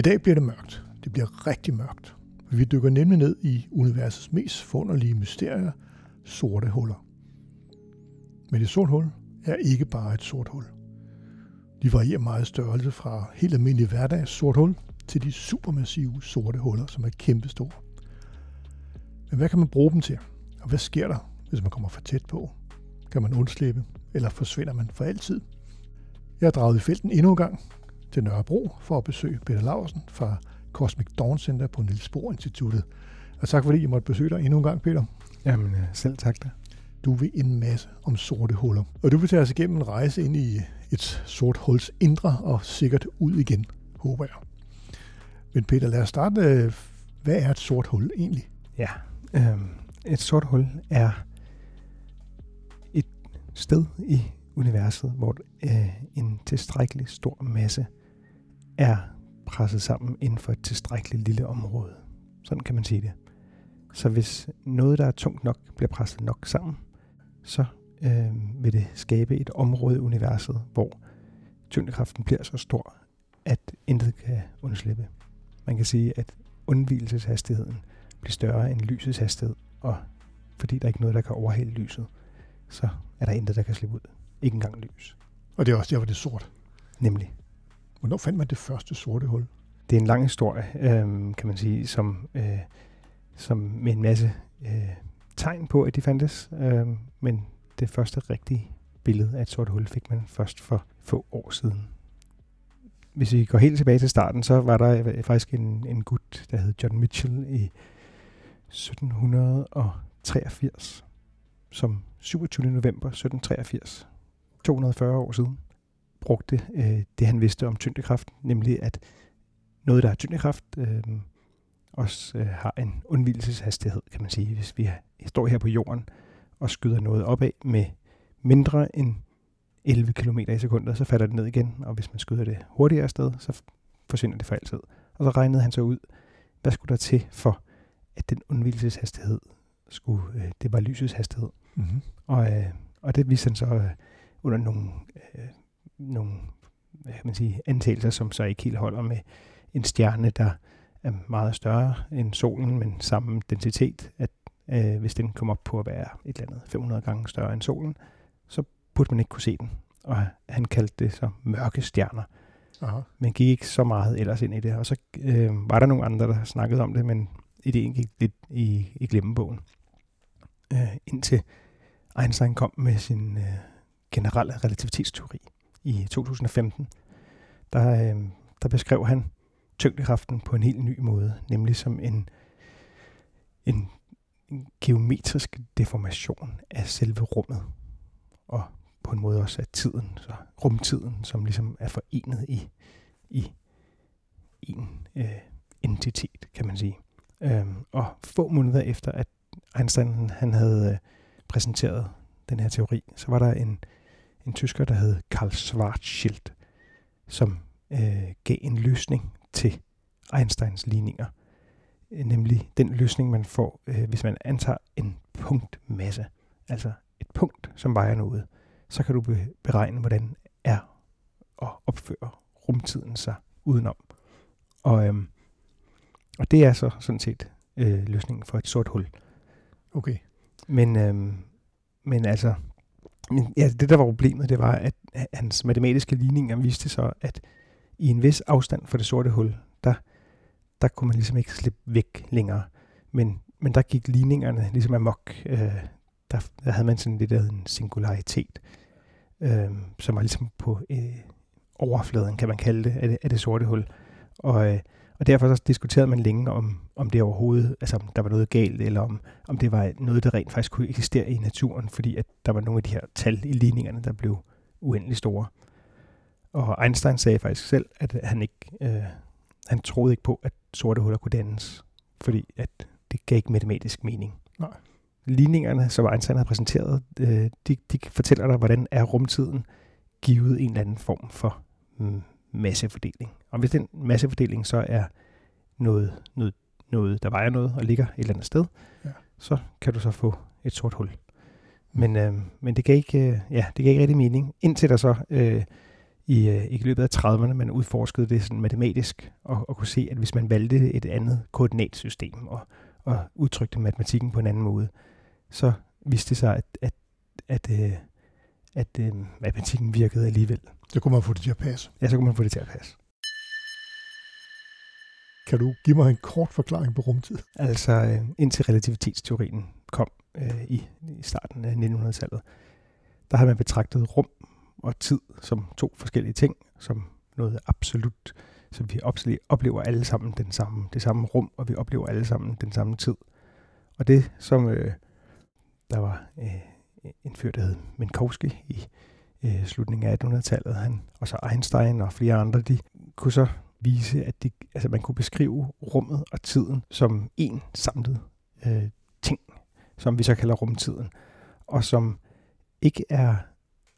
I dag bliver det mørkt. Det bliver rigtig mørkt. Vi dykker nemlig ned i universets mest forunderlige mysterier, sorte huller. Men et sort hul er ikke bare et sort hul. De varierer meget størrelse fra helt almindelig hverdags sort hul til de supermassive sorte huller, som er kæmpestore. Men hvad kan man bruge dem til? Og hvad sker der, hvis man kommer for tæt på? Kan man undslippe, eller forsvinder man for altid? Jeg har draget i felten endnu en gang til Nørrebro for at besøge Peter Laursen fra Cosmic Dawn Center på Niels Bohr Instituttet. Og tak fordi jeg måtte besøge dig endnu en gang, Peter. Jamen, øh, selv tak da. Du vil en masse om sorte huller. Og du vil tage os igennem en rejse ind i et sort huls indre og sikkert ud igen, håber jeg. Men Peter, lad os starte. Hvad er et sort hul egentlig? Ja, øh, et sort hul er et sted i universet, hvor øh, en tilstrækkelig stor masse er presset sammen inden for et tilstrækkeligt lille område. Sådan kan man sige det. Så hvis noget, der er tungt nok, bliver presset nok sammen, så øh, vil det skabe et område i universet, hvor tyngdekraften bliver så stor, at intet kan undslippe. Man kan sige, at undvielseshastigheden bliver større end lysets hastighed, og fordi der er ikke noget, der kan overhale lyset, så er der intet, der kan slippe ud. Ikke engang lys. Og det er også der, hvor det er sort. Nemlig. Hvornår fandt man det første sorte hul? Det er en lang historie, øh, kan man sige, som, øh, som med en masse øh, tegn på, at de fandtes. Øh, men det første rigtige billede af et sort hul fik man først for få år siden. Hvis vi går helt tilbage til starten, så var der øh, faktisk en, en gut, der hed John Mitchell i 1783, som 27. november 1783, 240 år siden, brugte øh, det, han vidste om tyngdekraft, nemlig at noget, der har tyngdekraft, øh, også øh, har en undvildelseshastighed, kan man sige. Hvis vi står her på jorden og skyder noget opad med mindre end 11 km i sekundet, så falder det ned igen, og hvis man skyder det hurtigere afsted, så forsvinder det for altid. Og så regnede han så ud, hvad skulle der til for, at den undvildelseshastighed skulle, øh, det var lysets hastighed. Mm-hmm. Og, øh, og det viste han så øh, under nogle, øh, nogle hvad kan man sige, antagelser, som så ikke helt holder med en stjerne, der er meget større end solen, men samme densitet, at øh, hvis den kommer op på at være et eller andet 500 gange større end solen, så burde man ikke kunne se den. Og han kaldte det så mørke stjerner. Aha. Men gik ikke så meget ellers ind i det. Og så øh, var der nogle andre, der snakkede om det, men ideen gik lidt i, i glemmebogen. Øh, indtil Einstein kom med sin øh, generelle relativitetsteori i 2015. Der, øh, der beskrev han tyngdekraften på en helt ny måde, nemlig som en, en, en geometrisk deformation af selve rummet, og på en måde også af tiden, så rumtiden, som ligesom er forenet i, i en øh, entitet, kan man sige. Øhm, og få måneder efter, at Einstein han havde øh, præsenteret den her teori, så var der en, en tysker, der hed Karl Schwarzschild, som øh, gav en løsning til Einsteins ligninger. Øh, nemlig den løsning, man får, øh, hvis man antager en punktmasse. Altså et punkt, som vejer noget. Så kan du be- beregne, hvordan er og opfører rumtiden sig udenom. Og, øhm, og det er så sådan set øh, løsningen for et sort hul. Okay. Men, øhm, men altså, men, ja, det der var problemet, det var, at hans matematiske ligninger viste så, at i en vis afstand fra det sorte hul, der, der kunne man ligesom ikke slippe væk længere. Men, men der gik ligningerne ligesom amok. Øh, der, der havde man sådan lidt af en singularitet, øh, som var ligesom på øh, overfladen, kan man kalde det, af det, af det sorte hul. Og, øh, og derfor så diskuterede man længe om, om det overhovedet, altså om der var noget galt, eller om, om det var noget, der rent faktisk kunne eksistere i naturen, fordi at der var nogle af de her tal i ligningerne, der blev uendelig store. Og Einstein sagde faktisk selv, at han ikke, øh, han troede ikke på, at sorte huller kunne dannes, fordi at det gav ikke matematisk mening. Nej. Ligningerne, som Einstein har præsenteret, øh, de, de fortæller dig, hvordan er rumtiden givet en eller anden form for mm, massefordeling. Og hvis den massefordeling så er noget, noget, noget, der vejer noget og ligger et eller andet sted, Ja. så kan du så få et sort hul. Men, øh, men det gav ikke, øh, ja, det gav ikke rigtig mening, indtil der så øh, i, øh, i løbet af 30'erne, man udforskede det sådan matematisk, og, og kunne se, at hvis man valgte et andet koordinatsystem og, og udtrykte matematikken på en anden måde, så viste det sig, at, at, at, øh, at øh, matematikken virkede alligevel. Så kunne man få det til at passe. Ja, så kunne man få det til at passe. Kan du give mig en kort forklaring på rumtid? Altså øh, indtil relativitetsteorien kom øh, i, i starten af 1900-tallet, der havde man betragtet rum og tid som to forskellige ting, som noget absolut, som vi oplever alle sammen den samme, det samme rum, og vi oplever alle sammen den samme tid. Og det, som øh, der var øh, en fyr, der hed Minkowski i øh, slutningen af 1800-tallet, han, og så Einstein og flere andre, de kunne så vise, at de, altså man kunne beskrive rummet og tiden som en samlet øh, ting, som vi så kalder rumtiden, og som ikke er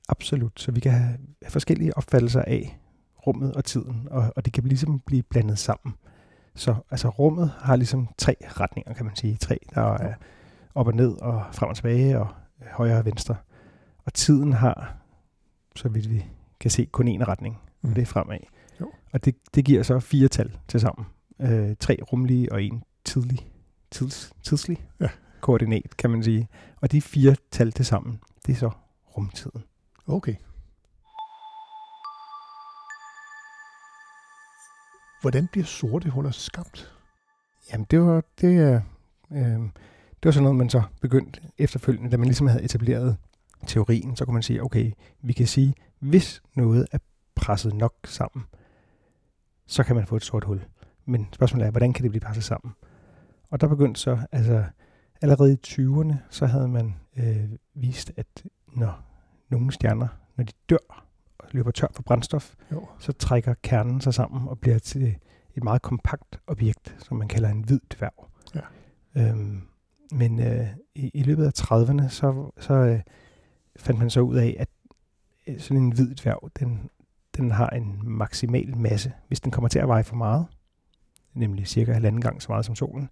absolut, så vi kan have forskellige opfattelser af rummet og tiden, og, og det kan ligesom blive blandet sammen. Så altså rummet har ligesom tre retninger, kan man sige. Tre, der er op og ned og frem og tilbage og højre og venstre. Og tiden har, så vidt vi kan se, kun én retning, Mm. og det er fremad. Jo. Og det, det giver så fire tal til sammen. Øh, tre rumlige og en tidlig, tids, tidslig Ja. koordinat, kan man sige. Og de fire tal til sammen, det er så rumtiden. Okay. Hvordan bliver sorte huller skabt? Jamen, det var, det, er, øh, det var sådan noget, man så begyndte efterfølgende, da man ligesom havde etableret teorien, så kunne man sige, okay, vi kan sige, hvis noget er presset nok sammen, så kan man få et sort hul. Men spørgsmålet er, hvordan kan det blive presset sammen? Og der begyndte så, altså allerede i 20'erne, så havde man øh, vist, at når nogle stjerner, når de dør og løber tør for brændstof, Jo. så trækker kernen sig sammen og bliver til et meget kompakt objekt, som man kalder en hvid dværg. Ja. Øhm, men øh, i, i løbet af 30'erne, så, så øh, fandt man så ud af, at øh, sådan en hvid dværg, den, den har en maksimal masse. Hvis den kommer til at veje for meget, nemlig cirka halvanden gang så meget som solen,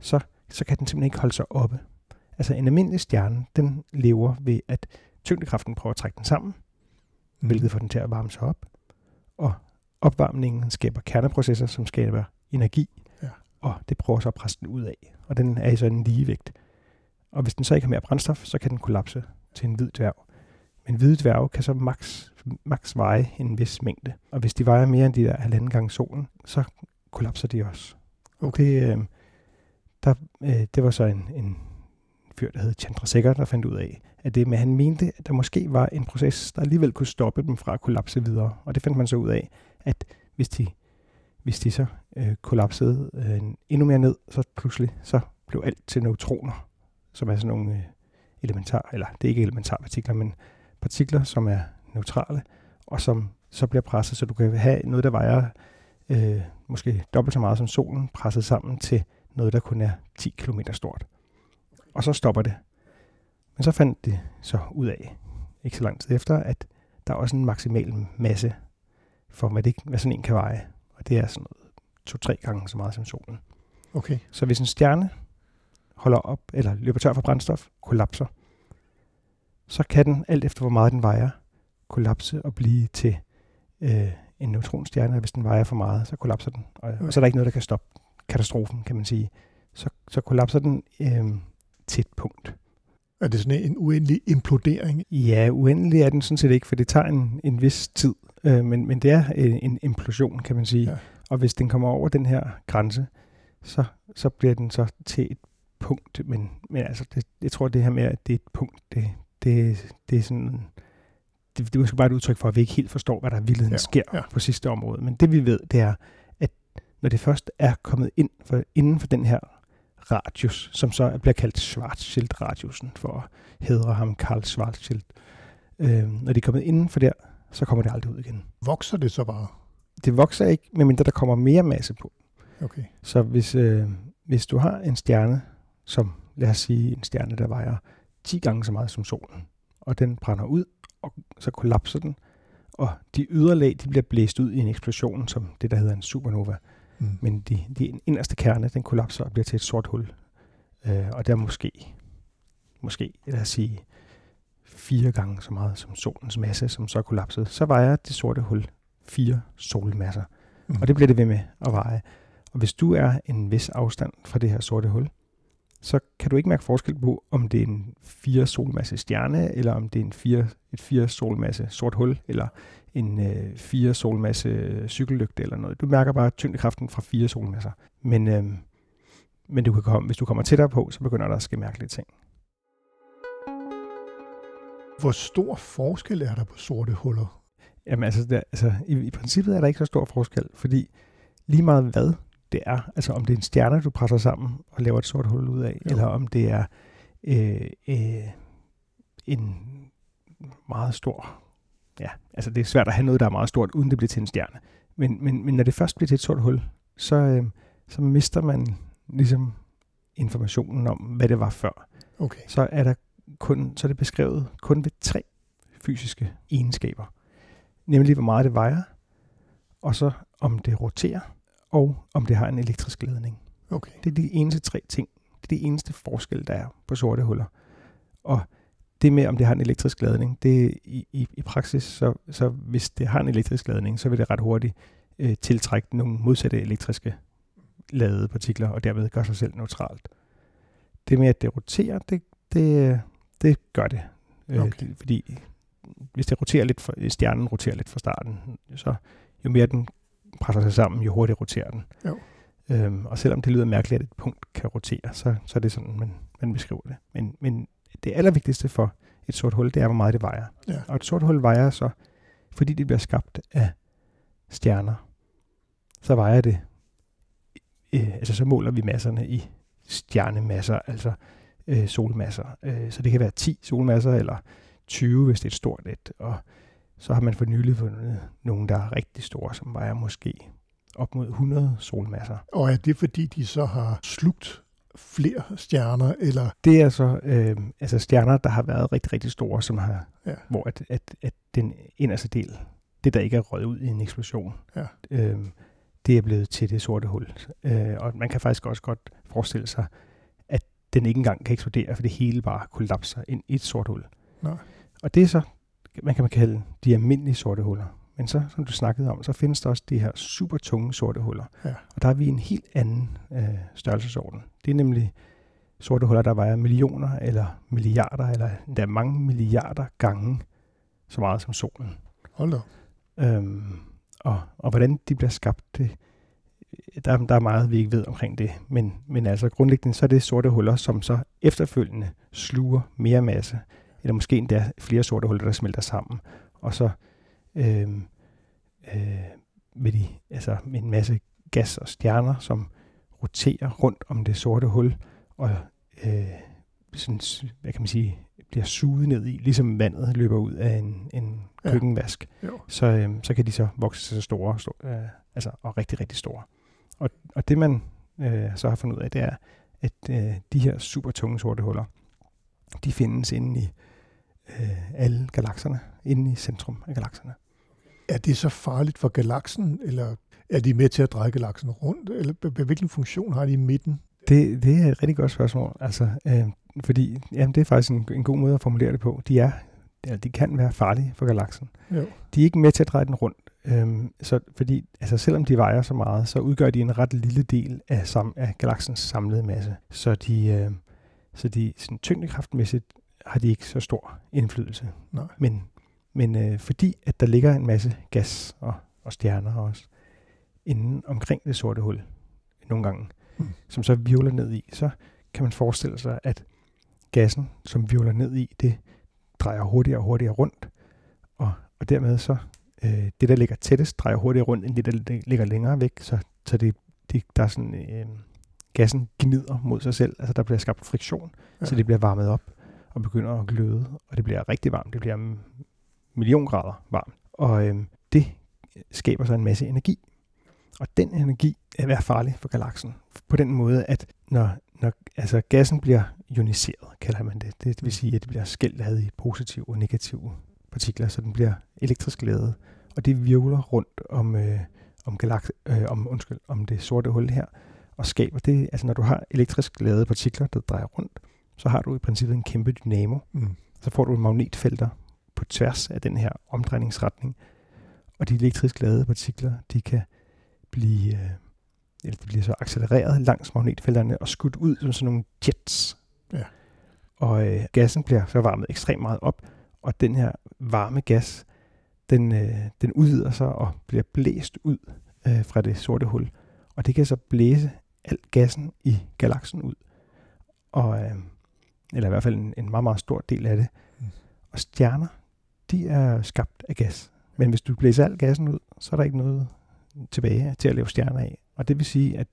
så, så kan den simpelthen ikke holde sig oppe. Altså en almindelig stjerne, den lever ved, at tyngdekraften prøver at trække den sammen, Mm. hvilket får den til at varme sig op. Og opvarmningen skaber kerneprocesser, som skaber energi, og det prøver så at presse den ud af. Og den er i sådan en ligevægt. Og hvis den så ikke har mere brændstof, så kan den kollapse til en hvid dværg. Men hvide dværge kan så max, max veje en vis mængde. Og hvis de vejer mere end de der halvanden gange solen, så kollapser de også. Okay. Det, øh, der, øh, det var så en, en fyr, der hed Chandrasekhar, der fandt ud af, at det med, han mente, at der måske var en proces, der alligevel kunne stoppe dem fra at kollapse videre. Og det fandt man så ud af, at hvis de, hvis de så øh, kollapsede øh, endnu mere ned, så pludselig så blev alt til neutroner, som er sådan nogle øh, elementar, eller det er ikke elementarpartikler, men partikler, som er neutrale, og som så bliver presset, så du kan have noget, der vejer øh, måske dobbelt så meget som solen, presset sammen til noget, der kun er 10 km stort. Og så stopper det. Men så fandt de så ud af, ikke så lang tid efter, at der er også en maksimal masse for, hvad, det, hvad sådan en kan veje. Og det er sådan noget to-tre gange så meget som solen. Okay. Så hvis en stjerne holder op, eller løber tør for brændstof, kollapser, så kan den, alt efter hvor meget den vejer, kollapse og blive til øh, en neutronstjerne, og hvis den vejer for meget, så kollapser den. Og, og så er der ikke noget, der kan stoppe katastrofen, kan man sige. Så, så kollapser den øh, til et punkt. Er det sådan en uendelig implodering? Ja, uendelig er den sådan set ikke, for det tager en, en vis tid. Øh, men, men det er en, en implosion, kan man sige. Ja. Og hvis den kommer over den her grænse, så, så bliver den så til et punkt. Men, men altså, det, jeg tror, det her med, at det er et punkt, det, det, det er sådan... Det, det er måske bare et udtryk for, at vi ikke helt forstår, hvad der i virkeligheden Ja, sker ja. på sidste område. Men det vi ved, det er, at når det først er kommet ind for, inden for den her radius, som så bliver kaldt Schwarzschild-radiusen, for at hedre ham Karl Schwarzschild. Øh, når det er kommet inden for der, så kommer det aldrig ud igen. Vokser det så bare? Det vokser ikke, medmindre der kommer mere masse på. Okay. Så hvis, øh, hvis du har en stjerne, som lad os sige en stjerne, der vejer 10 gange så meget som solen, og den brænder ud, og så kollapser den, og de yderlag de bliver blæst ud i en eksplosion, som det der hedder en supernova. Mm. Men de, de inderste kerne, den kollapser og bliver til et sort hul. Øh, og der er måske, måske, lad os sige, fire gange så meget som solens masse, som så er kollapset. Så vejer det sorte hul fire solmasser. Mm. Og det bliver det ved med at veje. Og hvis du er en vis afstand fra det her sorte hul, så kan du ikke mærke forskel på, om det er en fire solmasse stjerne, eller om det er en fire, et fire solmasse sort hul, eller en øh, fire solmasse cykellygte eller noget. Du mærker bare tyngdekraften fra fire solmasser. Men, øh, men du kan komme, hvis du kommer tættere på, så begynder der at ske mærkelige ting. Hvor stor forskel er der på sorte huller? Jamen altså, der, altså i, i princippet er der ikke så stor forskel, fordi lige meget hvad det er, altså om det er en stjerne, du presser sammen og laver et sort hul ud af, Jo. eller om det er øh, øh, en meget stor, ja, altså det er svært at have noget, der er meget stort, uden det bliver til en stjerne. Men, men, men når det først bliver til et sort hul, så, øh, så mister man ligesom informationen om, hvad det var før. Okay. Så er der kun, så er det beskrevet kun ved tre fysiske egenskaber. Nemlig hvor meget det vejer, og så om det roterer, og om det har en elektrisk ladning. Okay. Det er de eneste tre ting. Det er det eneste forskel, der er på sorte huller. Og det med, om det har en elektrisk ladning, det er i, i, i praksis, så, så hvis det har en elektrisk ladning, så vil det ret hurtigt øh, tiltrække nogle modsatte elektriske ladede partikler, og derved gøre sig selv neutralt. Det med, at det roterer, det, det, det gør det. Øh, Okay. det. Fordi hvis det roterer lidt, for, stjernen roterer lidt fra starten, så jo mere den presser sig sammen, jo hurtigere roterer den. Jo. Øhm, og selvom det lyder mærkeligt, at et punkt kan rotere, så, så er det sådan, man, man beskriver det. Men, men det allervigtigste for et sort hul, det er, hvor meget det vejer. Ja. Og et sort hul vejer så, fordi det bliver skabt af stjerner, så vejer det, øh, altså så måler vi masserne i stjernemasser, altså øh, solmasser. Øh, så det kan være 10 solmasser, eller 20, hvis det er et stort et. Og så har man for nylig fundet nogle, der er rigtig store, som vejer måske op mod 100 solmasser. Og er det fordi, de så har slugt flere stjerner, eller Det er så øh, altså stjerner, der har været rigtig, rigtig store, som har, Ja. hvor at, at, at den inderste del, det der ikke er røget ud i en eksplosion, Ja. øh, det er blevet til det sorte hul. Øh, og man kan faktisk også godt forestille sig, at den ikke engang kan eksplodere, for det hele bare kollapser ind i et sort hul. Nej. Og det er så, man kan man kalde de almindelige sorte huller. Men så, som du snakkede om, så findes der også de her super tunge sorte huller. Ja. Og der er vi en helt anden øh, størrelsesorden. Det er nemlig sorte huller, der vejer millioner eller milliarder, eller endda mange milliarder gange så meget som solen. hold da. Øhm, og, og hvordan de bliver skabt, det, der, der er meget, vi ikke ved omkring det. Men, men altså grundlæggende, så er det sorte huller, som så efterfølgende sluger mere masse, eller måske endda flere sorte huller, der smelter sammen. Og så øhm, øh, med, de, altså med en masse gas og stjerner, som roterer rundt om det sorte hul, og øh, sådan, hvad kan man sige, bliver suget ned i, ligesom vandet løber ud af en, en Ja. køkkenvask Jo. så, øhm, så kan de så vokse sig så store, stor, øh, altså, og rigtig, rigtig store. Og, og det man øh, så har fundet ud af, det er, at øh, de her super tunge sorte huller, de findes inde i øh, alle galakserne, inde i centrum af galakserne. Er det så farligt for galaksen, eller er de med til at dreje galaksen rundt, eller hvilken funktion har de i midten? Det, det er et rigtig godt spørgsmål, altså, øh, fordi jamen, det er faktisk en, en god måde at formulere det på. De er, eller de kan være farlige for galaksen. Jo. De er ikke med til at dreje den rundt. Øhm, så, fordi altså, selvom de vejer så meget, så udgør de en ret lille del af, sam, af galaksens samlede masse. Så de, øh, så de sådan, tyngdekraftmæssigt har de ikke så stor indflydelse. Nej. Men, men øh, fordi at der ligger en masse gas og, og stjerner også inden omkring det sorte hul nogle gange, Mm. som så virvler ned i, så kan man forestille sig, at gassen, som virvler ned i, det drejer hurtigere og hurtigere rundt, og, og dermed så, øh, det der ligger tættest, drejer hurtigere rundt, end det der lig- ligger længere væk, så, så det det, der er sådan, øh, gassen gnider mod sig selv, altså der bliver skabt friktion. Ja. så det bliver varmet op og begynder at gløde, og det bliver rigtig varmt, det bliver en million grader varmt, og øhm, det skaber så en masse energi, og den energi er være farlig for galaksen, på den måde, at når, når altså gassen bliver ioniseret, kalder man det, det vil sige, at det bliver skældt ad i positive og negative partikler, så den bliver elektrisk ladet, og det virvler rundt om, øh, om, galaks, øh, om, undskyld, om det sorte hul her, og skaber det, altså når du har elektrisk ladede partikler, der drejer rundt, så har du i princippet en kæmpe dynamo. Mm. Så får du magnetfelter på tværs af den her omdrejningsretning, og de elektrisk ladede partikler, de kan blive, øh, eller de bliver så accelereret langs magnetfelterne og skudt ud som sådan nogle jets. Ja. Og øh, gassen bliver så varmet ekstremt meget op, og den her varme gas, den, øh, den udvider sig og bliver blæst ud øh, fra det sorte hul. Og det kan så blæse al gassen i galaksen ud. Og, øh, eller i hvert fald en, en meget, meget stor del af det. Mm. Og stjerner, de er skabt af gas. Men hvis du blæser al gassen ud, så er der ikke noget tilbage til at lave stjerner af. Og det vil sige, at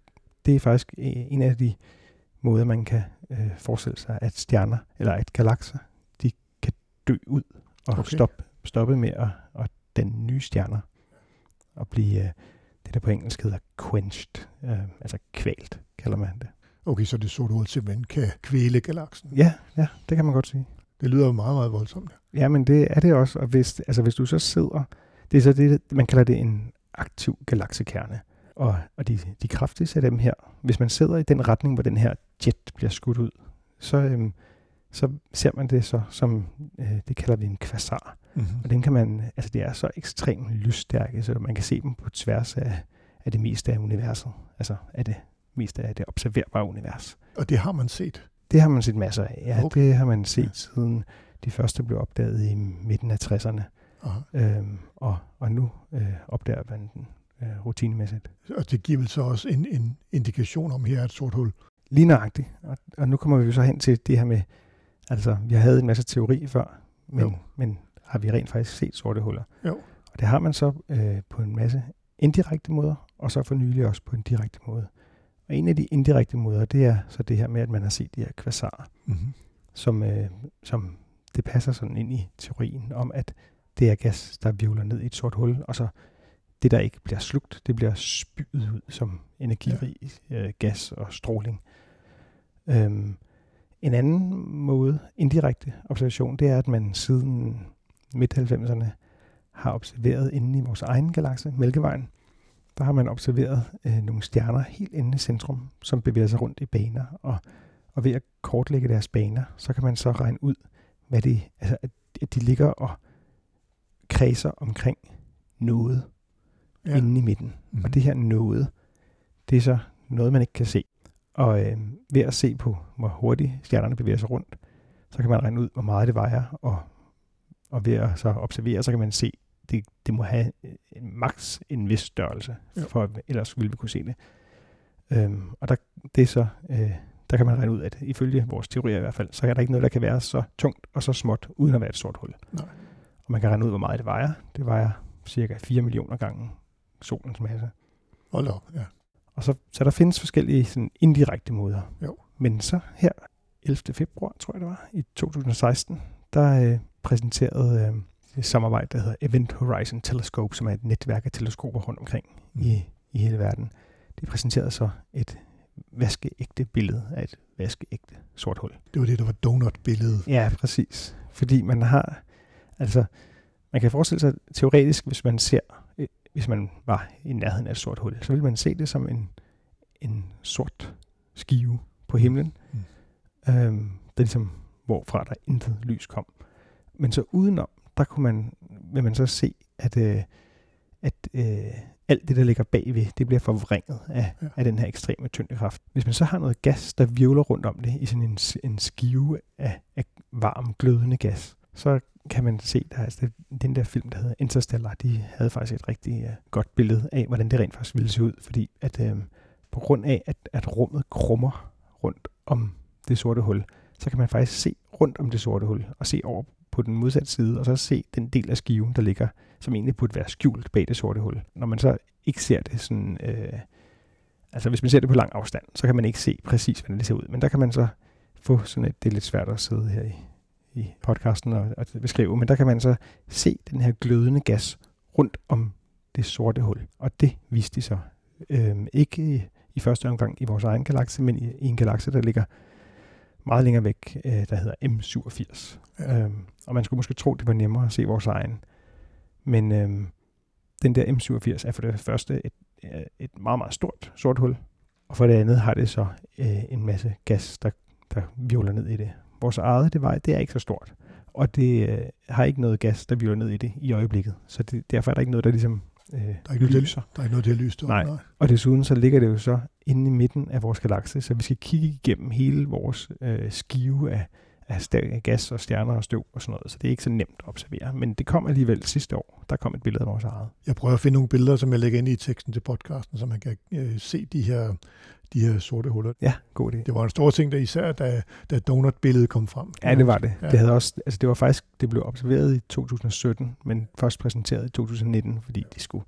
det er faktisk øh, en af de måder, man kan øh, forestille sig, at stjerner, eller at galakser, de kan dø ud og okay. stoppe, stoppe med at, at danne nye stjerner. Og blive øh, det, der på engelsk hedder quenched, øh, altså kvalt, kalder man det. Okay, så det sorte hul simpelthen kan kvæle galaksen. Ja, ja, det kan man godt sige. Det lyder jo meget, meget voldsomt. Ja, men det er det også. Og hvis, altså hvis du så sidder, det er så det, man kalder det en aktiv galaksekerne. Og, og de, de kraftigste af dem her, hvis man sidder i den retning, hvor den her jet bliver skudt ud, så, øhm, så ser man det så som, øh, det kalder vi en kvasar. Mm-hmm. Og den kan man, altså det er så ekstremt lysstærke, så man kan se dem på tværs af, af det meste af universet. Altså af det meste af det observerbare univers. Og det har man set. Det har man set masser af. Ja, Okay. det har man set siden de første blev opdaget i midten af 60'erne. Aha. Øhm, og, og nu øh, opdager man den øh, rutinemæssigt. Og det giver vel så også en, en indikation om, her er et sort hul. Lige nøjagtigt. Og, og nu kommer vi jo så hen til det her med, altså vi havde en masse teori før, men, Jo. men har vi rent faktisk set sorte huller? Jo. Og det har man så øh, på en masse indirekte måder, og så for nylig også på en direkte måde. Og en af de indirekte måder, det er så det her med, at man har set de her kvasarer. Mm-hmm. som, øh, som det passer sådan ind i teorien om, at det er gas, der virvler ned i et sort hul, og så det, der ikke bliver slugt, det bliver spydet ud som energirig ja. øh, gas og stråling. Øhm, en anden måde, indirekte observation, det er, at man siden midt-90'erne har observeret inde i vores egen galakse, Mælkevejen, der har man observeret øh, nogle stjerner helt inde i centrum, som bevæger sig rundt i baner, og og ved at kortlægge deres baner, så kan man så regne ud, hvad det, altså, at de ligger og kredser omkring noget Ja. inde i midten. Mm-hmm. Og det her noget, det er så noget, man ikke kan se. Og øh, ved at se på, hvor hurtigt stjernerne bevæger sig rundt, så kan man regne ud, hvor meget det vejer, og, og ved at så observere, så kan man se, det, det må have øh, en maks en vis størrelse, for ellers ville vi kunne se det. Øhm, og der, det er så, øh, der kan man regne ud, at ifølge vores teorier i hvert fald, så er der ikke noget, der kan være så tungt og så småt, uden at være et sort hul. Nej. Og man kan regne ud, hvor meget det vejer. Det vejer cirka 4 millioner gange solens masse. Hold op, ja. Og så, så der findes forskellige sådan indirekte måder. Jo. Men så her 11. februar, tror jeg det var, i 2016, der øh, præsenterede øh, samarbejde, der hedder Event Horizon Telescope, som er et netværk af teleskoper rundt omkring Mm. mm. i, i hele verden. De præsenterede så et vaskeægte billede af et vaskeægte sort hul. Det var det, der var donut-billedet. Ja, præcis. Fordi man har, altså, man kan forestille sig teoretisk, hvis man ser, øh, hvis man var i nærheden af et sort hul, så ville man se det som en, en sort skive på himlen, Mm. mm. øhm, det er ligesom, hvorfra der intet lys kom. Men så udenom, der kunne man, vil man så se, at, øh, at øh, alt det, der ligger bagved, det bliver forvrænget af, Ja. af den her ekstreme tyngdekraft. Hvis man så har noget gas, der virvler rundt om det i sådan en, en skive af, af varm, glødende gas, så kan man se, der altså, den der film, der hedder Interstellar, de havde faktisk et rigtig uh, godt billede af, hvordan det rent faktisk ville se ud, fordi at øh, på grund af, at, at rummet krummer rundt om det sorte hul, så kan man faktisk se rundt om det sorte hul, og se over på den modsatte side, og så se den del af skiven, der ligger, som egentlig burde være skjult bag det sorte hul. Når man så ikke ser det sådan, øh, Altså hvis man ser det på lang afstand, så kan man ikke se præcis, hvordan det ser ud. Men der kan man så få sådan et, det er lidt svært at sidde her i, i podcasten og, og beskrive, men der kan man så se den her glødende gas rundt om det sorte hul. Og det viste de så. Øhm, ikke i, i første omgang i vores egen galakse, men i, i en galakse, der ligger meget længere væk, øh, der hedder M87. Ja. Øhm, og man skulle måske tro, det var nemmere at se vores egen. Men øhm, den der M87 er for det første et, øh, et meget, meget stort sort hul, og for det andet har det så øh, en masse gas, der, der virvler ned i det. Vores eget det, var, det er ikke så stort, og det øh, har ikke noget gas, der virvler ned i det i øjeblikket. Så det, derfor er der ikke noget, der ligesom øh, Der er ikke noget, lyser. der, der er ikke noget, der er lyst op. Nej. Og desuden så ligger det jo så inde i midten af vores galakse, så vi skal kigge igennem hele vores øh, skive af, af, gas og stjerner og støv og sådan noget. Så det er ikke så nemt at observere. Men det kom alligevel sidste år. Der kom et billede af vores eget. Jeg prøver at finde nogle billeder, som jeg lægger ind i teksten til podcasten, så man kan øh, se de her, de her sorte huller. Ja, god idé. Det var en stor ting, der især da, da donut-billedet kom frem. Ja, det var det. Ja. Ja. Det, havde også, altså det var faktisk, det blev observeret i 2017, men først præsenteret i 2019, fordi de skulle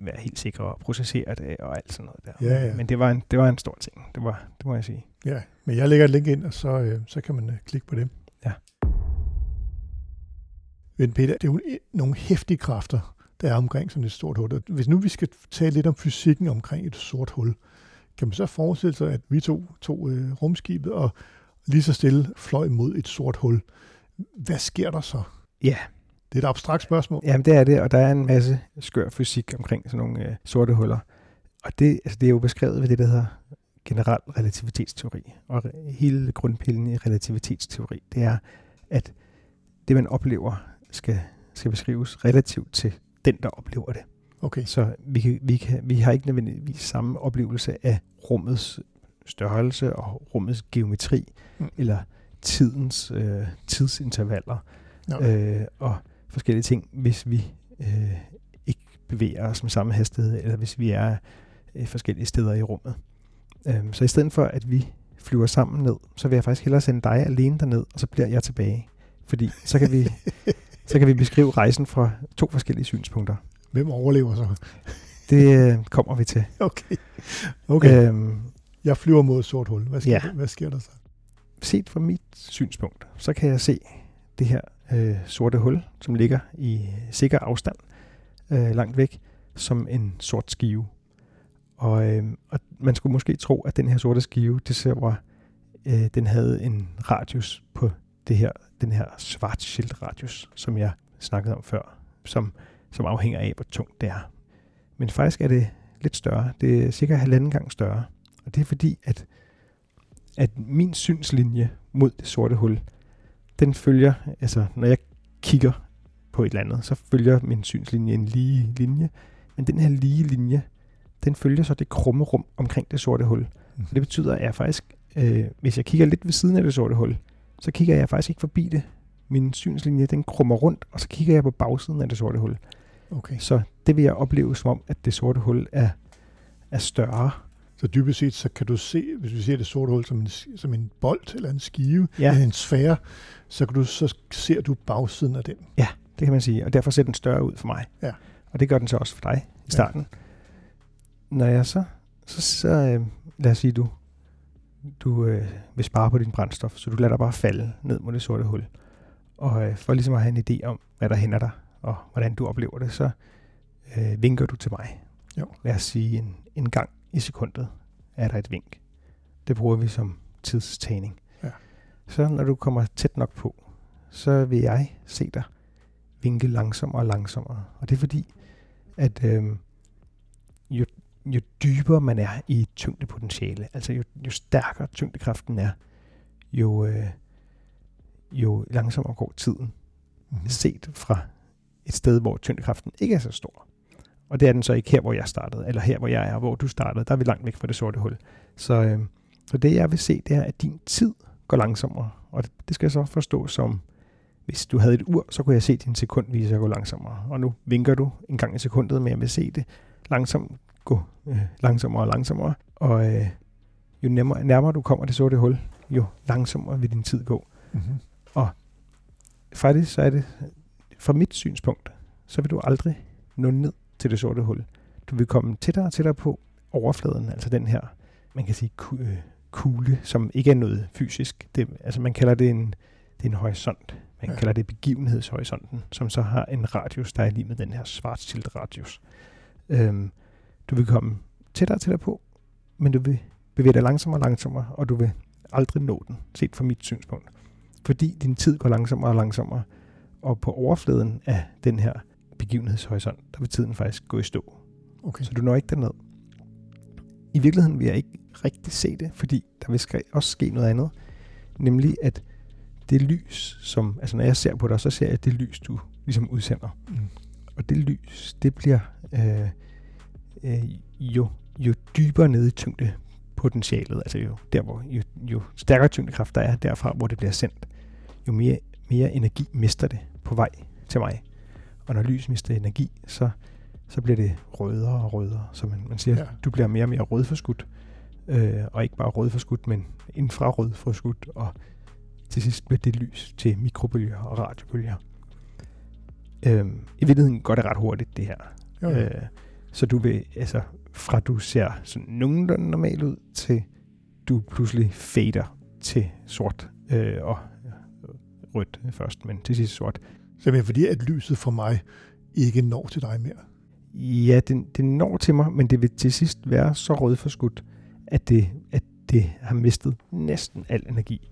være helt sikre og processere det og alt sådan noget der. Ja, ja. Men det var, en, det var en stor ting, det, var, det må jeg sige. Ja, men jeg lægger et link ind, og så, øh, så kan man øh, klikke på det. Ja. Men Peter, det er jo nogle hæftige kræfter, der er omkring sådan et stort hul. Hvis nu vi skal tale lidt om fysikken omkring et sort hul, kan man så forestille sig, at vi to tog øh, rumskibet og lige så stille fløj mod et sort hul. Hvad sker der så? Ja, Det er et abstrakt spørgsmål. Jamen det er det, og der er en masse skør fysik omkring sådan nogle øh, sorte huller. Og det, altså, det er jo beskrevet ved det, der hedder generel relativitetsteori. Og hele grundpillen i relativitetsteori, det er, at det man oplever skal, skal beskrives relativt til den, der oplever det. Okay, Så vi, kan, vi, kan, vi har ikke nødvendigvis samme oplevelse af rummets størrelse og rummets geometri, Mm. eller tidens øh, tidsintervaller Nå. øh, og forskellige ting, hvis vi øh, ikke bevæger os med samme hastighed, eller hvis vi er øh, forskellige steder i rummet. Øhm, så i stedet for, at vi flyver sammen ned, så vil jeg faktisk hellere sende dig alene derned, og så bliver jeg tilbage. Fordi så kan vi, så kan vi beskrive rejsen fra to forskellige synspunkter. hvem overlever så? Det øh, kommer vi til. Okay, okay. Øhm, jeg flyver mod et sort hul. Hvad sker, ja. hvad sker der så? set fra mit synspunkt, så kan jeg se det her øh, sorte hul, som ligger i sikker afstand øh, langt væk, som en sort skive. Og, øh, og man skulle måske tro, at den her sorte skive, det ser var, øh, den havde en radius på det her, den her Schwarzschild radius, som jeg snakkede om før, som, som afhænger af, hvor tungt det er. Men faktisk er det lidt større. Det er cirka halvanden gang større. Og det er fordi, at at min synslinje mod det sorte hul, den følger, altså når jeg kigger på et eller andet, så følger min synslinje en lige linje, men den her lige linje, den følger så det krumme rum omkring det sorte hul. Mhm. Og det betyder, at jeg faktisk, øh, hvis jeg kigger lidt ved siden af det sorte hul, så kigger jeg faktisk ikke forbi det. Min synslinje, den krummer rundt, og så kigger jeg på bagsiden af det sorte hul. Okay. Så det vil jeg opleve som om, at det sorte hul er, er større. Så dybest set, så kan du se, hvis vi ser det sorte hul som en, som en bold eller en skive, Ja. eller en sfære, så, kan du, så ser du bagsiden af den. Det kan man sige, og derfor ser den større ud for mig. Ja. Og det gør den så også for dig i starten. Ja. Når jeg så, så, så øh, lad os sige, du, du øh, vil spare på din brændstof, så du lader dig bare falde ned mod det sorte hul. Og øh, for ligesom at have en idé om, hvad der hænder dig, og hvordan du oplever det, så øh, vinker du til mig. Jo. Lad os sige, en, en gang i sekundet er der et vink. Det bruger vi som tidstagning. Ja. Så når du kommer tæt nok på, så vil jeg se dig vinke langsommere og langsommere. Og det er fordi, at øh, jo, jo dybere man er i tyngdepotentiale, altså jo, jo stærkere tyngdekraften er, jo, øh, jo langsommere går tiden, Mm-hmm. set fra et sted, hvor tyngdekraften ikke er så stor. Og det er den så ikke her, hvor jeg startede, eller her, hvor jeg er, hvor du startede. Der er vi langt væk fra det sorte hul. Så, øh, så det, jeg vil se, det er, at din tid går langsommere. Og det, det skal jeg så forstå som, hvis du havde et ur, så kunne jeg se din sekundviser gå langsommere. Og nu vinker du en gang i sekundet, men jeg vil se det langsomt gå øh, langsommere og langsommere. Og øh, jo nærmere, nærmere du kommer det sorte hul, jo langsommere vil din tid gå. Mm-hmm. Faktisk så er det, fra mit synspunkt, så vil du aldrig nå ned til det sorte hul. Du vil komme tættere og tættere på, overfladen, altså den her, man kan sige, øh, kugle, som ikke er noget fysisk. Det, altså man kalder det en, det er en horisont. Man Ja. kalder det begivenhedshorisonten, som så har en radius, der er lige med den her Schwarzschild radius. Øhm, du vil komme tættere og tættere på, men du vil bevæge dig langsommere og langsommere, og du vil aldrig nå den, set fra mit synspunkt. Fordi din tid går langsommere og langsommere, og på overfladen af den her begivenhedshorisont, der vil tiden faktisk gå i stå. Okay. Så du når ikke derned. I virkeligheden vil jeg ikke rigtig se det, fordi der vil også ske noget andet. Nemlig at det lys, som, altså når jeg ser på dig, så ser jeg det lys, du ligesom udsender. Mm. Og det lys, det bliver øh, øh, jo, jo dybere nede i tyngdepotentialet, altså jo, der hvor, jo, jo stærkere tyngdekraft der er derfra, hvor det bliver sendt, jo mere, mere energi mister det på vej til mig. Og når lys mister energi, så, så bliver det rødere og rødere. Så man, man siger, Ja. du bliver mere og mere rødforskudt. Øh, og ikke bare rødforskudt, men infrarødforskudt. Og til sidst bliver det lys til mikrobølger og radiobølger. Øhm, I virkeligheden går det ret hurtigt, det her. Jo, jo. Øh, så du vil, altså, fra du ser sådan nogenlunde normal ud, til du pludselig fader til sort øh, og øh, rødt først, men til sidst sort. Simpelthen fordi, at lyset fra mig ikke når til dig mere. Ja, det, det når til mig, men det vil til sidst være så rødforskudt, at det, at det har mistet næsten al energi.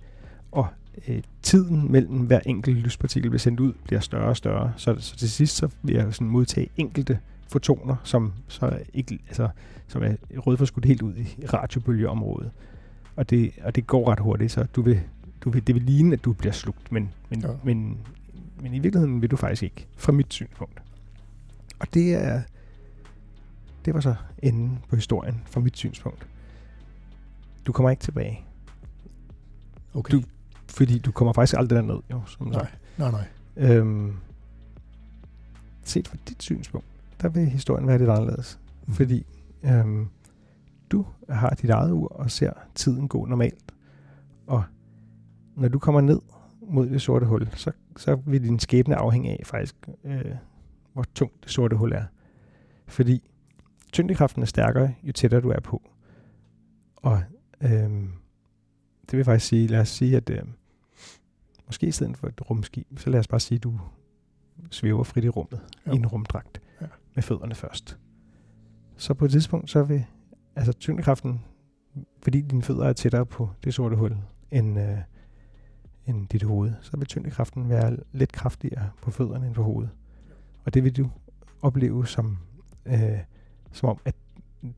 Og øh, tiden mellem hver enkelt lyspartikel bliver sendt ud, bliver større og større. Så, så til sidst så vil jeg sådan modtage enkelte fotoner, som, så ikke, altså, som er rødforskudt helt ud i radiobølgeområdet. Og det, og det går ret hurtigt, så du vil, du vil, det vil ligne, at du bliver slugt, men, men, ja. men, men i virkeligheden vil du faktisk ikke, fra mit synspunkt. Og det er, det var så enden på historien fra mit synspunkt. Du kommer ikke tilbage, Okay. Du- fordi du kommer faktisk aldrig derned, jo, som nej, sagt. nej, nej. Øhm, set fra dit synspunkt, der vil historien være lidt anderledes. Mhm. Fordi øhm, du har dit eget ur og ser tiden gå normalt. Og når du kommer ned mod det sorte hul, så, så vil din skæbne afhænge af faktisk, øh, hvor tungt det sorte hul er. Fordi tyngdekraften er stærkere, jo tættere du er på. Og øhm, det vil faktisk sige, lad os sige, at øh, måske i stedet for et rumskib, så lad os bare sige, at du svæver frit i rummet Jo. i en rumdragt Ja. med fødderne først. Så på et tidspunkt, så vil altså tyngdekraften, fordi dine fødder er tættere på det sorte hul end, øh, end dit hoved, så vil tyngdekraften være lidt kraftigere på fødderne end på hovedet. Og det vil du opleve som, øh, som om, at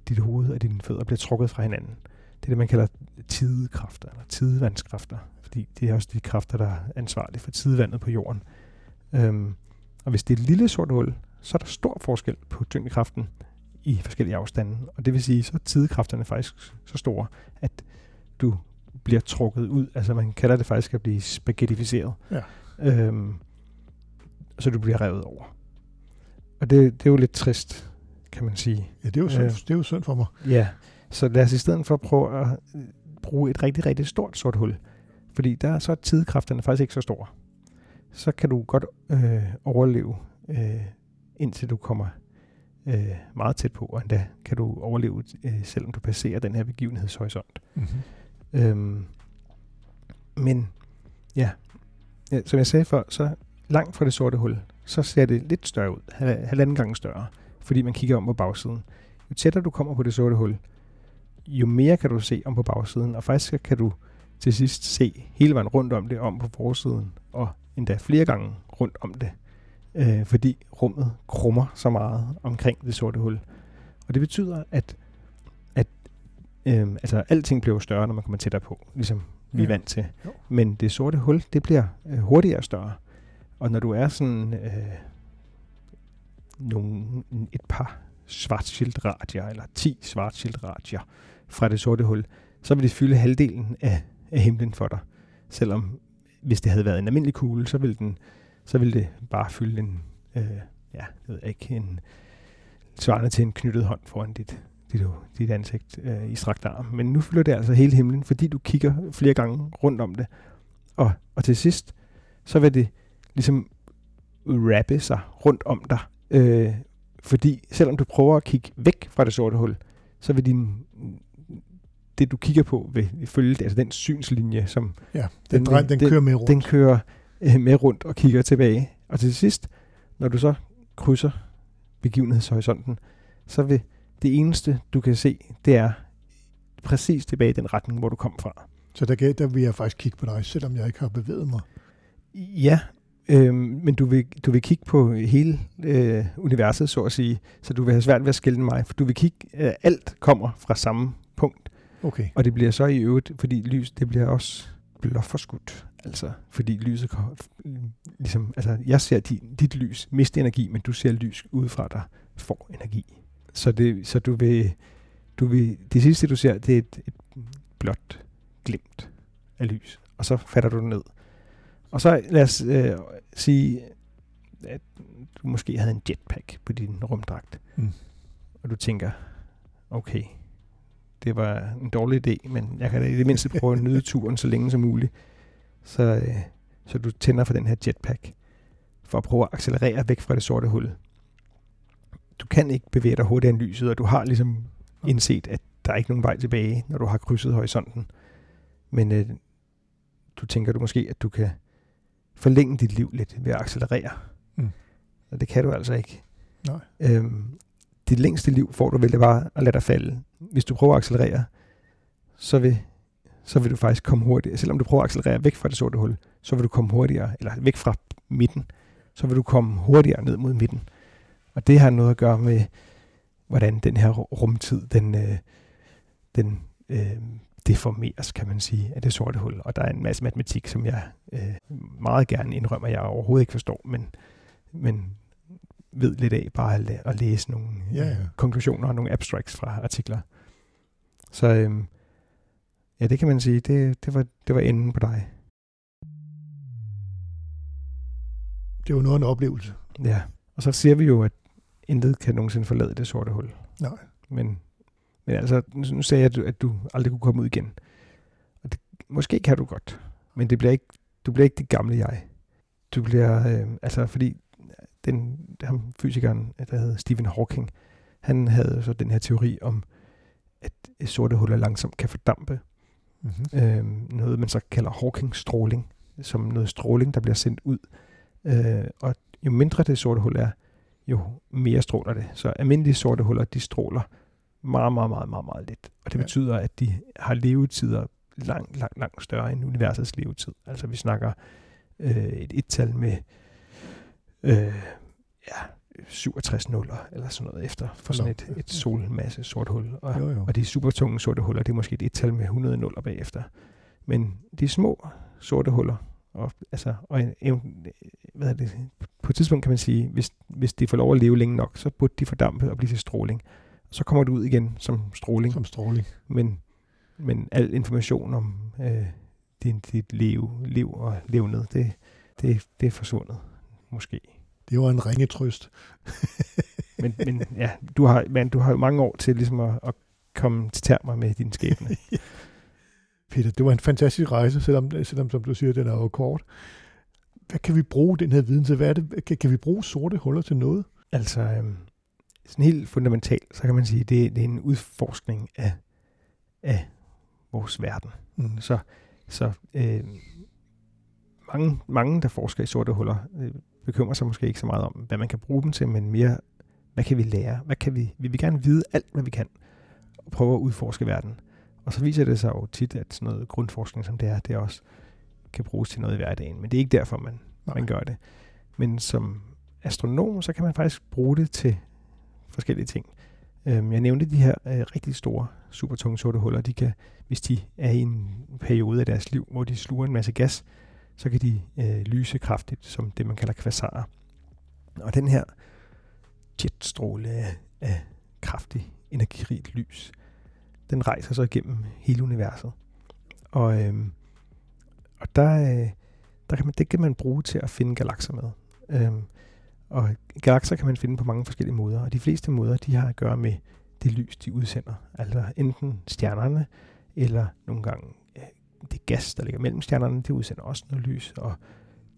dit hoved og dine fødder bliver trukket fra hinanden. Det er det, man kalder tidekræfter, eller tidevandskræfter, fordi det er også de kræfter, der er ansvarlige for tidevandet på jorden. Øhm, og hvis det er et lille sort hul, så er der stor forskel på tyngdekraften i forskellige afstande. Og det vil sige, så er tidekræfterne faktisk så store, at du bliver trukket ud. Altså man kalder det faktisk at blive spaghettificeret. Ja. Øhm, så du bliver revet over. Og det, det er jo lidt trist, kan man sige. Ja, det er jo synd, Øh. det er jo synd for mig. Ja, så lad os i stedet for prøve at øh, bruge et rigtig, rigtig stort sort hul. Fordi der er så er tidekræfterne faktisk ikke så store. Så kan du godt øh, overleve, øh, indtil du kommer øh, meget tæt på, og endda kan du overleve, øh, selvom du passerer den her begivenhedshorisont. Mm-hmm. Øhm, men ja, ja, som jeg sagde før, så langt fra det sorte hul, så ser det lidt større ud, hal- halvanden gang større, fordi man kigger om på bagsiden. Jo tættere du kommer på det sorte hul, jo mere kan du se om på bagsiden, og faktisk kan du til sidst se hele vejen rundt om det, om på forsiden, og endda flere gange rundt om det, øh, fordi rummet krummer så meget omkring det sorte hul. Og det betyder, at øh, altså, alting bliver jo større, når man kommer tættere på, ligesom vi er vant til. Jo. Men det sorte hul, det bliver øh, hurtigere større. Og når du er sådan øh, nogle, et par Schwarzschild-radier, eller 10 Schwarzschild-radier fra det sorte hul, så vil det fylde halvdelen af, af himlen for dig. Selvom hvis det havde været en almindelig kugle, så ville, den, så ville det bare fylde en, øh, ja, jeg ved ikke, en svarende til en knyttet hånd foran dit, dit, dit ansigt øh, i strakt arm. Men nu fylder det altså hele himlen, fordi du kigger flere gange rundt om det. Og, og til sidst, så vil det ligesom wrappe sig rundt om dig. Øh, fordi selvom du prøver at kigge væk fra det sorte hul, så vil din, det du kigger på vil følge altså den synslinje, som Ja, den, den, den, den kører med rundt. den kører øh, med rundt og kigger tilbage. Og til sidst, når du så krydser begivenhedshorisonten, så vil det eneste, du kan se, det er præcis tilbage i den retning, hvor du kom fra. Så der, der vil jeg faktisk kigge på dig, selvom jeg ikke har bevæget mig. Ja, øh, men du vil, du vil kigge på hele øh, universet, så at sige, så du vil have svært ved at skille mig, for du vil kigge, øh, alt kommer fra samme punkt, Okay. og det bliver så i øvrigt, fordi lys, det bliver også blåforskudt, altså fordi lyset kommer, ligesom, altså jeg ser din, dit lys miste energi, men du ser lys udefra, der får energi. Så, det, så du vil, du vil, det sidste du ser, det er et, et blåt glimt af lys, og så fatter du det ned. Og så lad os øh, sige, at du måske havde en jetpack på din rumdragt, Mm. og du tænker, okay, det var en dårlig idé, men jeg kan da i det mindste prøve at nyde turen så længe som muligt. Så, øh, så du tænder for den her jetpack, for at prøve at accelerere væk fra det sorte hul. Du kan ikke bevæge dig hurtigere end lyset, og du har ligesom indset, at der er ikke nogen vej tilbage, når du har krydset horisonten. Men øh, du tænker du måske, at du kan forlænge dit liv lidt ved at accelerere. Mm. Og det kan du altså ikke. Nej. Øhm, dit længste liv får du vel det bare at lade dig falde. Hvis du prøver at accelerere, så vil, så vil du faktisk komme hurtigere. Selvom du prøver at accelerere væk fra det sorte hul, så vil du komme hurtigere, eller væk fra midten, så vil du komme hurtigere ned mod midten. Og det har noget at gøre med, hvordan den her rumtid, den, øh, den øh, deformeres, kan man sige, af det sorte hul. Og der er en masse matematik, som jeg øh, meget gerne indrømmer, jeg overhovedet ikke forstår, men, men ved lidt af bare at, la- at læse nogle Ja, ja. konklusioner og nogle abstracts fra artikler. Så øh, ja, det kan man sige, det, det, var, det var enden på dig. Det var noget af en oplevelse. Ja, og så siger vi jo, at intet kan nogensinde forlade det sorte hul. Nej. Men, men altså, nu sagde jeg, at du, at du aldrig kunne komme ud igen. Og det, måske kan du godt, men det bliver ikke, du bliver ikke det gamle jeg. Du bliver, øh, altså fordi den, ham fysikeren, der hed Stephen Hawking, han havde så den her teori om, at sorte huller langsomt kan fordampe. Mm-hmm. Øh, noget, man så kalder Hawking-stråling, som noget stråling, der bliver sendt ud. Øh, og jo mindre det sorte hul er, jo mere stråler det. Så almindelige sorte huller, de stråler meget, meget, meget, meget, meget lidt. Og det Ja. betyder, at de har levetider langt, langt, langt større end universets levetid. Altså vi snakker øh, et et-tal med øh, ja, 67 nuller eller sådan noget efter for sådan et, et solmasse sort hul. Og, Jo, jo. og de supertunge sorte huller, det er måske et et-tal med 100 nuller bagefter. Men de små sorte huller, og, altså, og en, en, hvad er det, på et tidspunkt kan man sige, hvis, hvis de får lov at leve længe nok, så burde de fordampe og blive til stråling. Så kommer du ud igen som stråling, Som stråling. men, men al information om øh, din, dit liv, liv og levned, det, det, det er forsvundet, måske. Det var en ringe trøst. Men, men ja, du har, men du har jo mange år til ligesom at, at komme til termer med din skæbne. Peter, det var en fantastisk rejse, selvom, selvom som du siger, den er jo kort. Hvad kan vi bruge den her viden til? Hvad er det? Kan, kan vi bruge sorte huller til noget? Altså, øhm, sådan helt fundamentalt, så kan man sige, det, det er en udforskning af, af vores verden. Mm. Så, så øh, mange, mange, der forsker i sorte huller, øh, bekymrer sig måske ikke så meget om, hvad man kan bruge dem til, men mere, hvad kan vi lære? Hvad kan vi, vi vil gerne vide alt, hvad vi kan, og prøve at udforske verden. Og så viser det sig jo tit, at sådan noget grundforskning som det er, det også kan bruges til noget i hverdagen. Men det er ikke derfor, man, Nej. man gør det. Men som astronom, så kan man faktisk bruge det til forskellige ting. Øhm, jeg nævnte de her øh, rigtig store, supertunge sorte huller. De kan, hvis de er i en periode af deres liv, hvor de sluger en masse gas, så kan de øh, lyse kraftigt, som det man kalder kvasarer. Og den her jetstråle af, af kraftig, energirigt lys, den rejser så igennem hele universet. Og, øhm, og der, øh, der kan man, det kan man bruge til at finde galakser med. Øhm, og galakser kan man finde på mange forskellige måder, og de fleste måder, de har at gøre med det lys, de udsender. Altså enten stjernerne, eller nogle gange øh, det gas, der ligger mellem stjernerne, det udsender også noget lys, og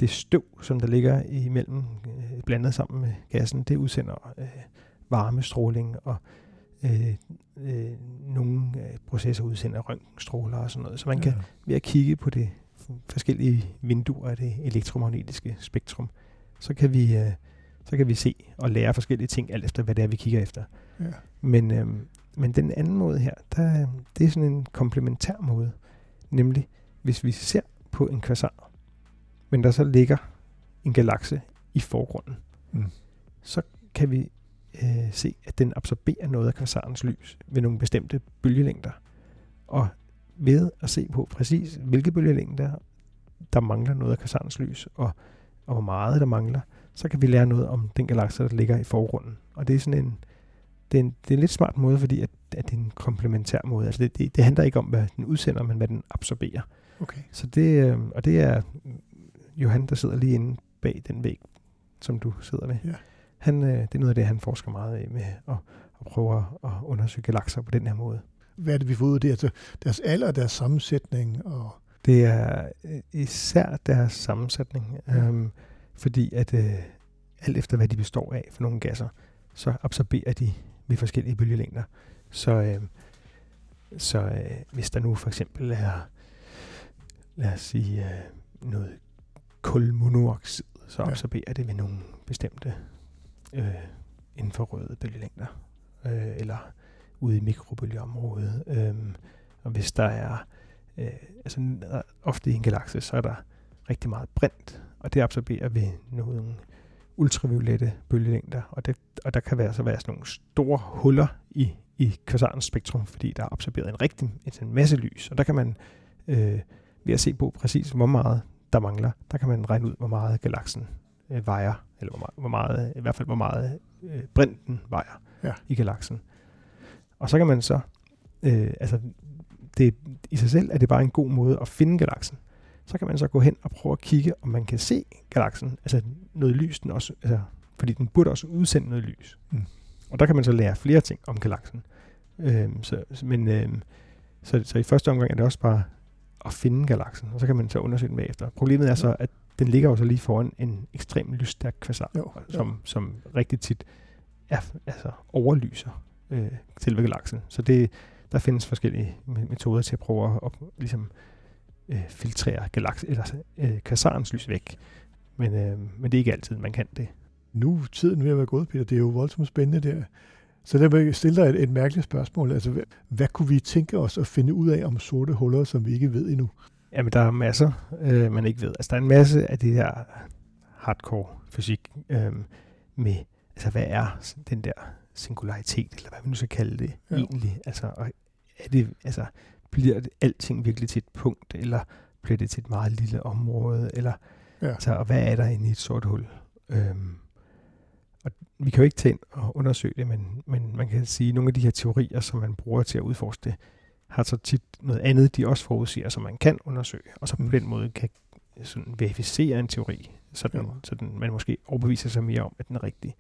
det støv, som der ligger imellem, øh, blandet sammen med gassen, det udsender øh, varmestråling, og øh, øh, nogle øh, processer udsender røntgenstråler og sådan noget. Så man ja. kan ved at kigge på det forskellige vinduer af det elektromagnetiske spektrum, så kan vi, øh, så kan vi se og lære forskellige ting, alt efter hvad det er, vi kigger efter. Ja. Men, øh, men den anden måde her, der, det er sådan en komplementær måde. Nemlig, hvis vi ser på en kvasar, men der så ligger en galakse i forgrunden, mm. så kan vi øh, se, at den absorberer noget af kvasarens lys ved nogle bestemte bølgelængder. Og ved at se på præcis, hvilke bølgelængder der mangler noget af kvasarens lys, og, og hvor meget der mangler, så kan vi lære noget om den galakse, der ligger i forgrunden. Og det er sådan en, det er en, det er en lidt smart måde, fordi at, at det er en komplementær måde. Altså det, det, det handler ikke om, hvad den udsender, men hvad den absorberer. Okay. Så det, øh, og det er Johan, der sidder lige inde bag den væg, som du sidder ved. Ja. Han, øh, det er noget af det, han forsker meget af med at, at prøve at undersøge galakser på den her måde. Hvad det, vi får ud af det? Altså deres alder, deres sammensætning? Og det er øh, især deres sammensætning, ja. øhm, fordi at øh, alt efter hvad de består af for nogle gasser, så absorberer de ved forskellige bølgelængder. Så, øh, så øh, hvis der nu for eksempel er, lad os sige, øh, noget kulmonoxid, så absorberer ja. det ved nogle bestemte øh, infrarøde bølgelængder, øh, eller ude i mikrobølgeområdet. Øh, og hvis der er, øh, altså ofte i en galakse, så er der rigtig meget brint, og det absorberer ved nogle ultraviolette bølgelængder, og, det, og der kan være, så være sådan nogle store huller i, i kvasarens spektrum, fordi der er absorberet en rigtig en masse lys, og der kan man øh, ved at se på præcis, hvor meget der mangler, der kan man regne ud, hvor meget galaksen øh, vejer, eller hvor meget, hvor meget, i hvert fald hvor meget øh, brinten vejer ja. i galaksen. Og så kan man så, øh, altså det, i sig selv er det bare en god måde at finde galaksen. Så kan man så gå hen og prøve at kigge, om man kan se galaksen, altså noget lys, den også, altså, fordi den burde også udsende noget lys. Mm. Og der kan man så lære flere ting om galaksen. Øhm, så, men, øhm, så, så i første omgang er det også bare at finde galaksen, og så kan man så undersøge den bagefter. Problemet er så, at den ligger jo så lige foran en ekstrem lysstærk kvasar, jo, som, jo. som rigtig tit er, altså overlyser øh, selve galaksen. Så det, der findes forskellige metoder til at prøve at, at ligesom, øh, filtrere galaks, eller, øh, kvasarens lys væk. Men, øh, men det er ikke altid, man kan det. Nu er tiden ved at være gået, Peter. Det er jo voldsomt spændende der. Så der vil jeg stille dig et, et mærkeligt spørgsmål. Altså, hvad, hvad kunne vi tænke os at finde ud af om sorte huller, som vi ikke ved endnu? Jamen, der er masser, øh, man ikke ved. Altså, der er en masse af det her hardcore fysik øh, med, altså, hvad er den der singularitet, eller hvad man nu skal kalde det ja. egentlig? Altså, og er det, altså, bliver det alting virkelig til et punkt, eller bliver det til et meget lille område, eller ja. altså, og hvad er der inde i et sort hul? Øhm, og vi kan jo ikke tage ind og undersøge det, men, men man kan sige, at nogle af de her teorier, som man bruger til at udforske det, har så tit noget andet, de også forudsiger, som man kan undersøge, og så på mm. den måde kan sådan verificere en teori, så, den, ja. så den, man måske overbeviser sig mere om, at den er rigtig.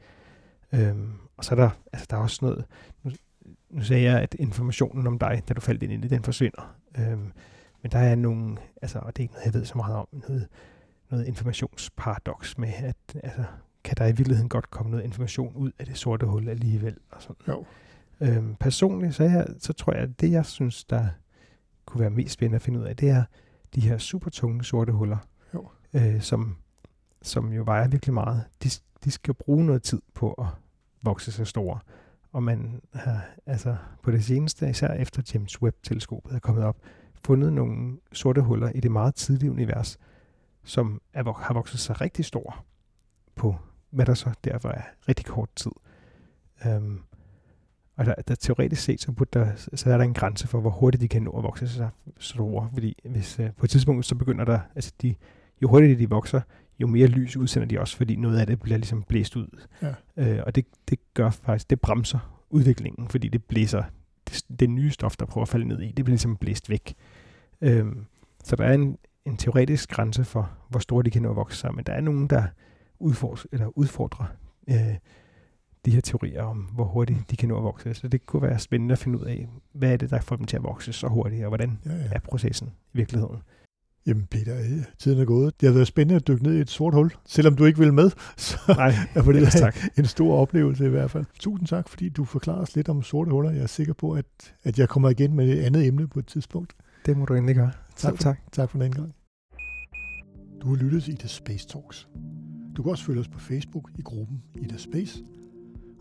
Øhm, og så er der, altså der er også noget, nu, nu sagde jeg, at informationen om dig, da du faldt ind i det, den forsvinder. Øhm, men der er nogle, altså, og det er ikke noget, jeg ved så meget om, noget, noget informationsparadoks med, at altså, kan der i virkeligheden godt komme noget information ud af det sorte hul alligevel. Og sådan. Jo. Øhm, personligt, så, jeg, så tror jeg, at det, jeg synes, der kunne være mest spændende at finde ud af, det er de her super tunge sorte huller, jo. Øh, som, som jo vejer virkelig meget. De, de skal bruge noget tid på at vokse sig store. Og man har altså på det seneste, især efter James Webb-teleskopet er kommet op, fundet nogle sorte huller i det meget tidlige univers, som er, har vokset sig rigtig store på, hvad der så derfor er rigtig kort tid. Um, og der, der teoretisk set, så, der, så er der en grænse for, hvor hurtigt de kan nå at vokse sig store. Fordi hvis uh, på et tidspunkt, så begynder der, altså de, jo hurtigere de vokser, jo mere lys udsender de også, fordi noget af det bliver ligesom blæst ud. Ja. Øh, og det, det gør faktisk, det bremser udviklingen, fordi det blæser det, det nye stof, der prøver at falde ned i, det bliver ligesom blæst væk. Øh, så der er en, en teoretisk grænse for, hvor store de kan nå at vokse sammen, men der er nogen, der udfordrer, eller udfordrer øh, de her teorier om, hvor hurtigt de kan nå at vokse. Så det kunne være spændende at finde ud af, hvad er det, der får dem til at vokse så hurtigt, og hvordan ja, ja. er processen i virkeligheden. Jamen Peter, øh, tiden er gået. Det har været spændende at dykke ned i et sort hul, selvom du ikke vil med. Så Nej, er det tak. en stor oplevelse i hvert fald. Tusind tak, fordi du forklarer os lidt om sorte huller. Jeg er sikker på, at, at jeg kommer igen med et andet emne på et tidspunkt. Det må du endelig gøre. Tak for, tak. tak for den gang. Du har lyttet til Ida Space Talks. Du kan også følge os på Facebook i gruppen Ida Space.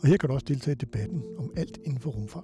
Og her kan du også deltage i debatten om alt inden for rumfart.